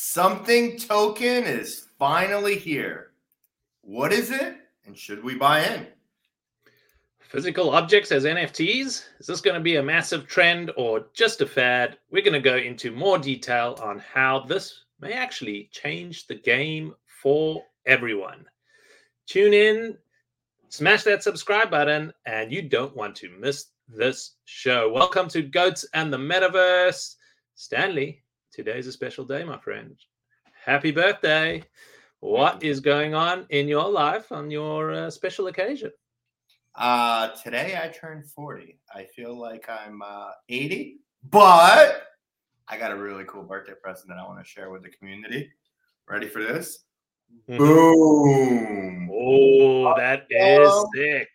Something token is finally here. What is it? And should we buy in? Physical objects as NFTs? Is this going to be a massive trend or just a fad? We're going to go into more detail on how this may actually change the game for everyone. Tune in, smash that subscribe button, and you don't want to miss this show. Welcome to Goats and the Metaverse. Stanley, today's a special day, my friend. Happy birthday. What is going on in your life on your uh, special occasion? Uh, today I turned 40. I feel like I'm uh, 80, but I got a really cool birthday present that I want to share with the community. Ready for this? Mhm. Boom. Oh, that is sick.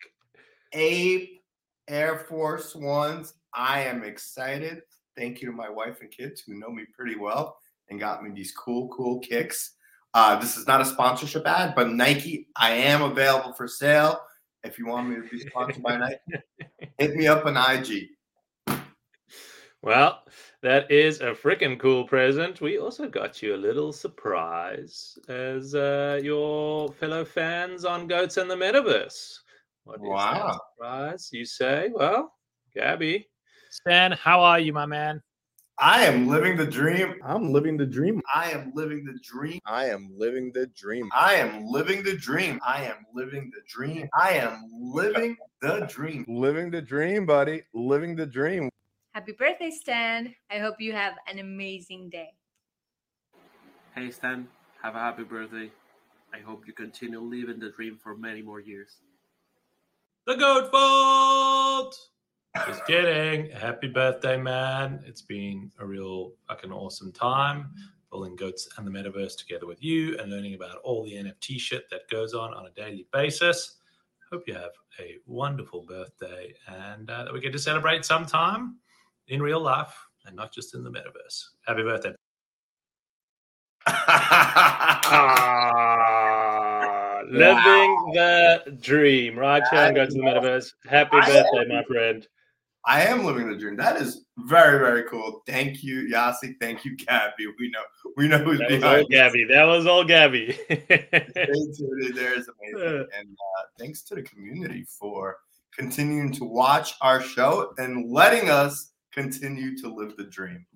Ape Air Force Ones. I am excited. Thank you to my wife and kids who know me pretty well and got me these cool, cool kicks. Uh, this is not a sponsorship ad, but Nike, I am available for sale. If you want me to be sponsored by Nike, hit me up on IG. Well, that is a freaking cool present. We also got you a little surprise as uh, your fellow fans on Goats and the Metaverse. What is that Wow. surprise? You say? Well, Gabby. Stan, how are you, my man? I am living the dream. I'm living the dream. I am living the dream. I am living the dream. I am living the dream. I am living the dream. I am living the dream. Living the dream, buddy. Living the dream. Happy birthday, Stan. I hope you have an amazing day. Hey Stan, have a happy birthday. I hope you continue living the dream for many more years. The Goat Vault! Just kidding. Happy birthday, man. It's been a real fucking awesome time building Goats and the Metaverse together with you and learning about all the NFT shit that goes on on a daily basis. Hope you have a wonderful birthday and uh, that we get to celebrate sometime in real life and not just in the metaverse. Happy birthday. Living the dream. Right, Chan, go to the Metaverse. Happy I- birthday, my friend. I am living the dream. That is very, very cool. Thank you, Yasi. Thank you, Gabby. We know we know who's That behind. Gabby. That was all Gabby. There is amazing. And uh, thanks to the community for continuing to watch our show and letting us continue to live the dream.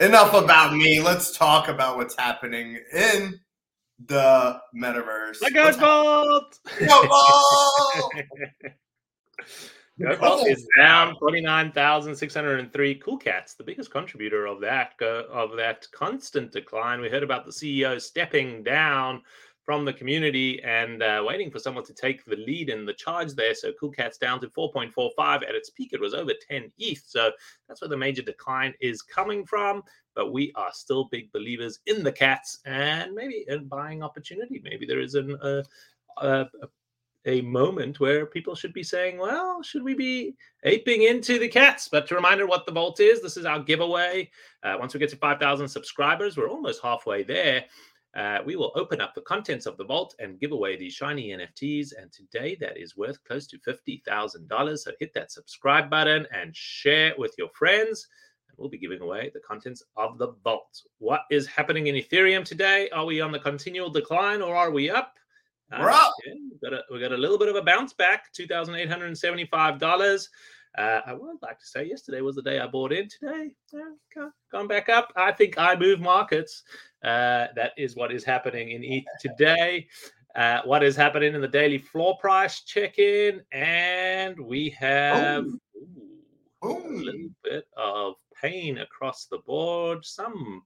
Enough about me. Let's talk about what's happening in the metaverse. the Goat Vault! Football! Goat Is down 29,603 cool cats, the biggest contributor of that go, of that constant decline. We heard about the CEO stepping down from the community and uh, waiting for someone to take the lead in the charge there. So Cool Cats down to 4.45. At its peak, it was over 10 ETH. So that's where the major decline is coming from. But we are still big believers in the cats and maybe a buying opportunity. Maybe there is an, uh, a, a a moment where people should be saying, well, should we be aping into the cats? But to reminder what the vault is, this is our giveaway. Uh, once we get to 5,000 subscribers, we're almost halfway there. Uh, we will open up the contents of the vault and give away these shiny NFTs. And today that is worth close to $50,000. So hit that subscribe button and share it with your friends. And we'll be giving away the contents of the vault. What is happening in Ethereum today? Are we on the continual decline or are we up? We're up. yeah, we got a we got a little bit of a bounce back, two thousand eight hundred and seventy five dollars. Uh, I would like to say yesterday was the day I bought in. Today, yeah, gone back up. I think I move markets. Uh, that is what is happening in ETH today. Uh, what is happening in the daily floor price check in, and we have Ooh. ooh, a little bit of pain across the board. Some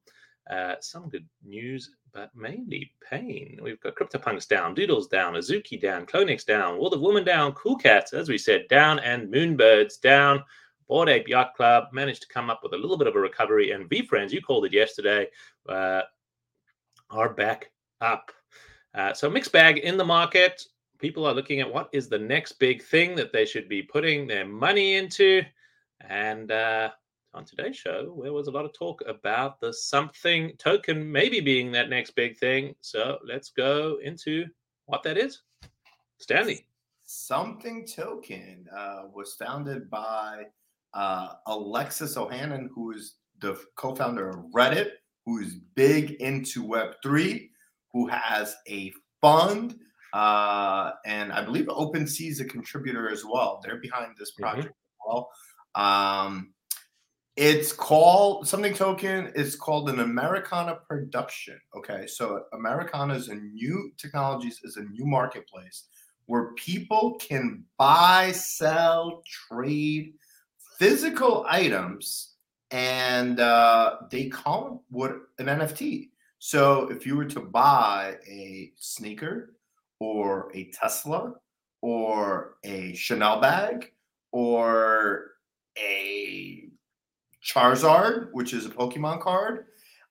uh, some good news, but mainly pain. We've got CryptoPunks down, Doodles down, Azuki down, CloneX down, World of Women down, Cool Cats, as we said, down, and Moonbirds down. Bored Ape Yacht Club managed to come up with a little bit of a recovery, and VeeFriends, you called it yesterday, uh, are back up. Uh, so mixed bag in the market. People are looking at what is the next big thing that they should be putting their money into. And uh, on today's show, there was a lot of talk about the something token maybe being that next big thing. So let's go into what that is. Stanley. Something Token uh, was founded by uh, Alexis Ohanian, who is the co-founder of Reddit, who's big into Web3, who has a fund. Uh, and I believe OpenSea is a contributor as well. They're behind this Mhm. project as well. Um, it's called something token is called an Americana production. Okay, so Americana is a new technologies is a new marketplace where people can buy, sell, trade physical items, and uh, they come with an NFT. So if you were to buy a sneaker or a Tesla or a Chanel bag or a Charizard, which is a Pokemon card,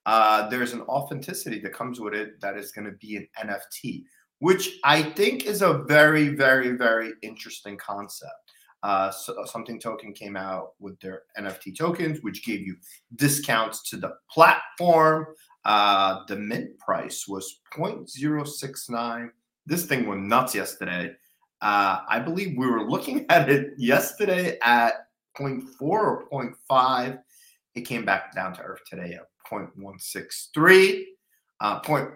uh, there's an authenticity that comes with it that is going to be an NFT, which I think is a very, very, very interesting concept. Uh, so something token came out with their NFT tokens, which gave you discounts to the platform. Uh, the mint price was 0.069. This thing went nuts yesterday. Uh, I believe we were looking at it yesterday at 0.4 or 0.5. It came back down to earth today at 0.163. Uh, point,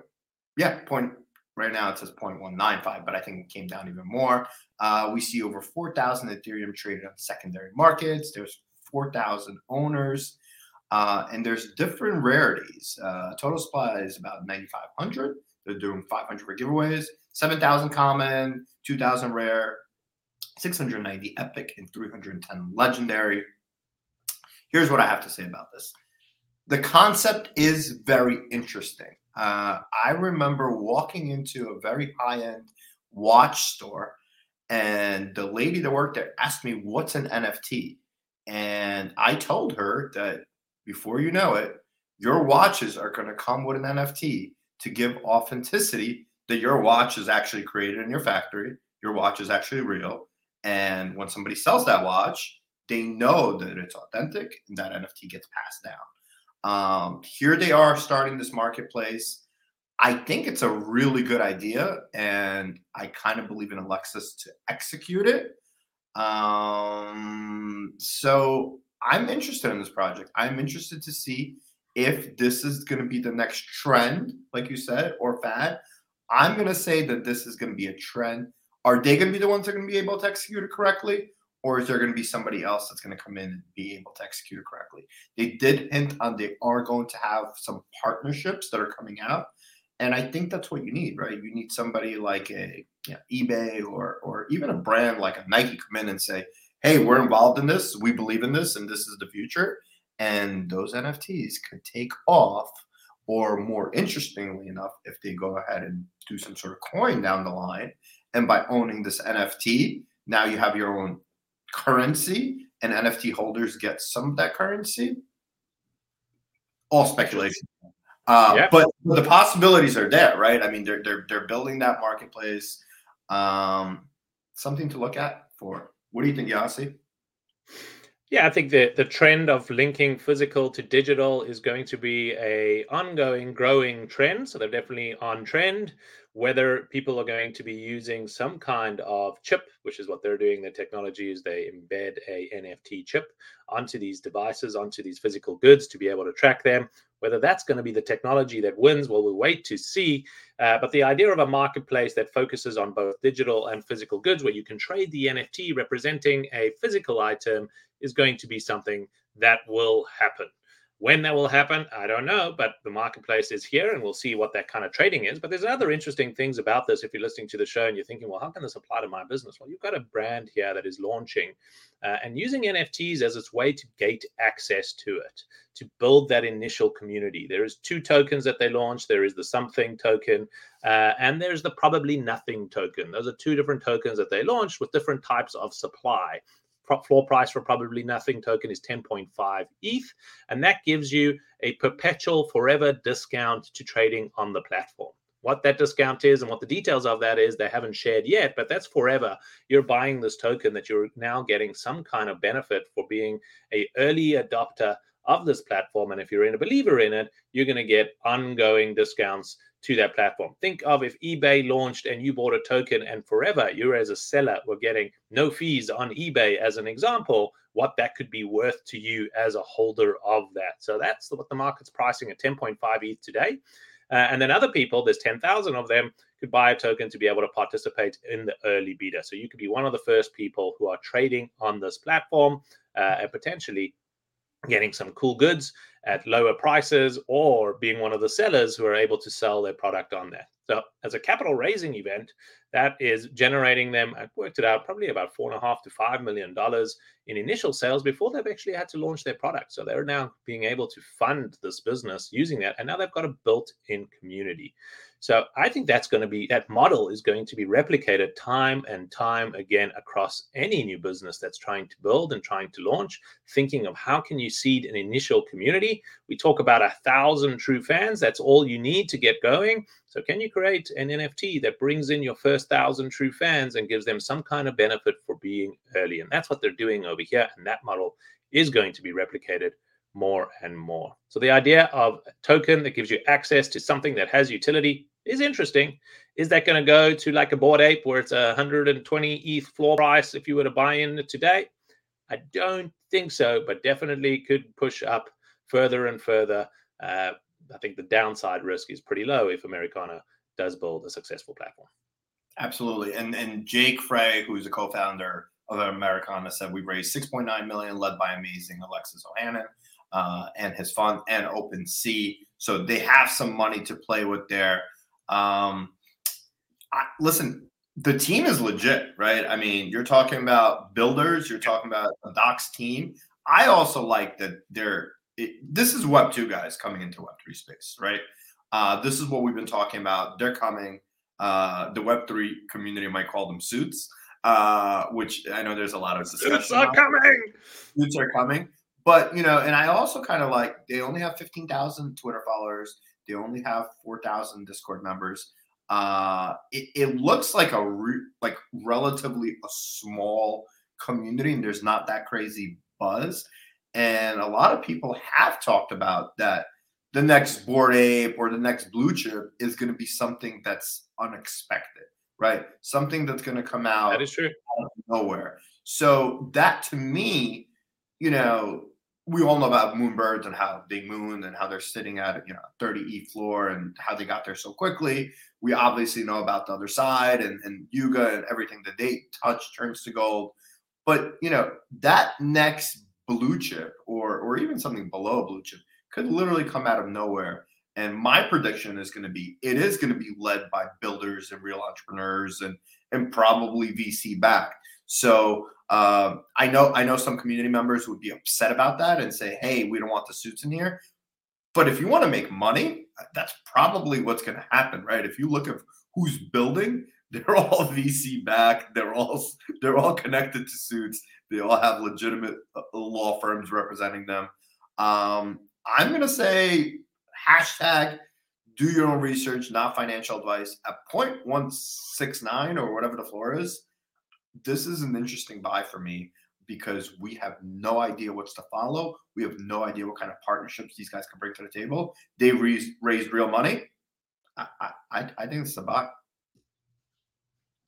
yeah, point. Right now it says 0.195, but I think it came down even more. Uh, we see over 4,000 Ethereum traded on secondary markets. There's 4,000 owners, uh, and there's different rarities. Uh, total supply is about 9,500. They're doing 500 for giveaways, 7,000 common, 2,000 rare, 690 epic, and 310 legendary. Here's what I have to say about this the concept is very interesting. Uh, I remember walking into a very high end watch store, and the lady that worked there asked me, What's an NFT? And I told her that before you know it, your watches are going to come with an NFT to give authenticity that your watch is actually created in your factory, your watch is actually real. And when somebody sells that watch, they know that it's authentic and that NFT gets passed down. Um, here they are starting this marketplace. I think it's a really good idea, and I kind of believe in Alexis to execute it. Um, so I'm interested in this project. I'm interested to see if this is going to be the next trend, like you said, or fad. I'm going to say that this is going to be a trend. Are they going to be the ones that are going to be able to execute it correctly? Or is there going to be somebody else that's going to come in and be able to execute it correctly? They did hint on they are going to have some partnerships that are coming out. And I think that's what you need, right? You need somebody like a you know, eBay or or even a brand like a Nike come in and say, "Hey, we're involved in this. We believe in this, and this is the future." And those NFTs could take off, or more interestingly enough, if they go ahead and do some sort of coin down the line, and by owning this NFT, now you have your own currency, and NFT holders get some of that currency. All speculation. Uh, but, but the possibilities are there, right? I mean, they're they're they're building that marketplace. Um, something to look at for. What do you think, Yasi? Yeah, I think the the trend of linking physical to digital is going to be a ongoing, growing trend. So they're definitely on trend. Whether people are going to be using some kind of chip, which is what they're doing, their technology is they embed a NFT chip onto these devices, onto these physical goods to be able to track them. Whether that's going to be the technology that wins, well, we'll wait to see. Uh, but the idea of a marketplace that focuses on both digital and physical goods, where you can trade the NFT representing a physical item, is going to be something that will happen. When that will happen, I don't know, but the marketplace is here and we'll see what that kind of trading is. But there's other interesting things about this. If you're listening to the show and you're thinking, well, how can this apply to my business? Well, you've got a brand here that is launching uh, and using NFTs as its way to gate access to it, to build that initial community. There is two tokens that they launched. There is the something token uh, and there's the probably nothing token. Those are two different tokens that they launched with different types of supply floor price for probably nothing token is 10.5 ETH, and that gives you a perpetual forever discount to trading on the platform. What that discount is and what the details of that is, they haven't shared yet, but that's forever. You're buying this token that you're now getting some kind of benefit for being a early adopter of this platform. And if you're in a believer in it, you're going to get ongoing discounts to that platform. Think of if eBay launched and you bought a token and forever you as a seller were getting no fees on eBay as an example, what that could be worth to you as a holder of that. So that's what the market's pricing at 10.5 ETH today. Uh, and then other people, there's 10,000 of them, could buy a token to be able to participate in the early beta. So you could be one of the first people who are trading on this platform uh, and potentially getting some cool goods at lower prices or being one of the sellers who are able to sell their product on there. So, as a capital raising event, that is generating them, I've worked it out, probably about four and a half to five million dollars in initial sales before they've actually had to launch their product. So, they're now being able to fund this business using that. And now they've got a built in community. So I think that's going to be that model is going to be replicated time and time again across any new business that's trying to build and trying to launch, thinking of how can you seed an initial community. We talk about a thousand true fans. That's all you need to get going. So can you create an NFT that brings in your first thousand true fans and gives them some kind of benefit for being early? And that's what they're doing over here. And that model is going to be replicated more and more. So the idea of a token that gives you access to something that has utility is interesting. Is that going to go to like a Bored Ape where it's a 120 ETH floor price if you were to buy in today? I don't think so, but definitely could push up further and further. Uh, I think the downside risk is pretty low if Americana does build a successful platform. Absolutely. And and Jake Frey, who's a co-founder of Americana, said we raised 6.9 million, led by amazing Alexis Ohanian uh, and his fund and Open OpenSea. So they have some money to play with there. Um, I, listen, the team is legit, right? I mean, you're talking about builders, you're talking about a doxxed team. I also like that they're. It, this is Web two guys coming into Web three space, right? Uh, this is what we've been talking about. They're coming. Uh, the Web three community might call them suits, uh, which I know there's a lot of discussion. Suits are coming. Suits are coming, but you know, and I also kind of like they only have fifteen thousand Twitter followers. They only have 4,000 Discord members. Uh, it, it looks like a re- like relatively a small community, and there's not that crazy buzz. And a lot of people have talked about that the next Bored Ape or the next blue chip is going to be something that's unexpected, right? Something that's going to come out that is true out of nowhere. So that to me, you know, we all know about moonbirds and how they moon and how they're sitting at you know 30 e floor and how they got there so quickly we obviously know about the Otherside and, and yuga and everything that they touch turns to gold but you know that next blue chip or or even something below a blue chip could literally come out of nowhere and my prediction is going to be it is going to be led by builders and real entrepreneurs and and probably vc backed so uh, I know I know some community members would be upset about that and say, "Hey, we don't want the suits in here." But if you want to make money, that's probably what's going to happen, right? If you look at who's building, they're all VC backed. They're all they're all connected to suits. They all have legitimate uh, law firms representing them. Um, I'm going to say hashtag do your own research, not financial advice. At point one six nine or whatever the floor is, this is an interesting buy for me because we have no idea what's to follow. We have no idea what kind of partnerships these guys can bring to the table. They raised, raised real money. I, I, I think it's a buy.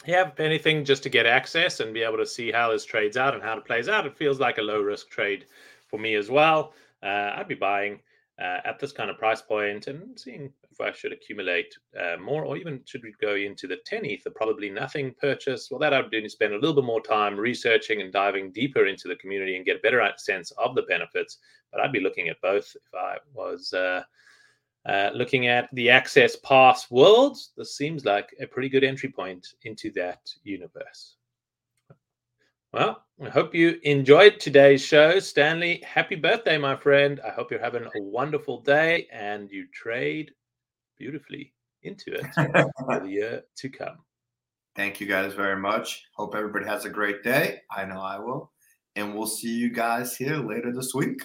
Yeah, anything, just to get access and be able to see how this trades out and how it plays out, it feels like a low risk trade for me as well. Uh, I'd be buying uh, at this kind of price point and seeing if I should accumulate uh, more or even should we go into the 10 ether, probably nothing purchase. Well, that I'd do is spend a little bit more time researching and diving deeper into the community and get a better sense of the benefits. But I'd be looking at both if I was uh, uh, looking at the access pass worlds. This seems like a pretty good entry point into that universe. Well, I hope you enjoyed today's show. Stanley, happy birthday, my friend. I hope you're having a wonderful day and you trade beautifully into it for the year to come. Thank you guys very much. Hope everybody has a great day. I know I will. And we'll see you guys here later this week.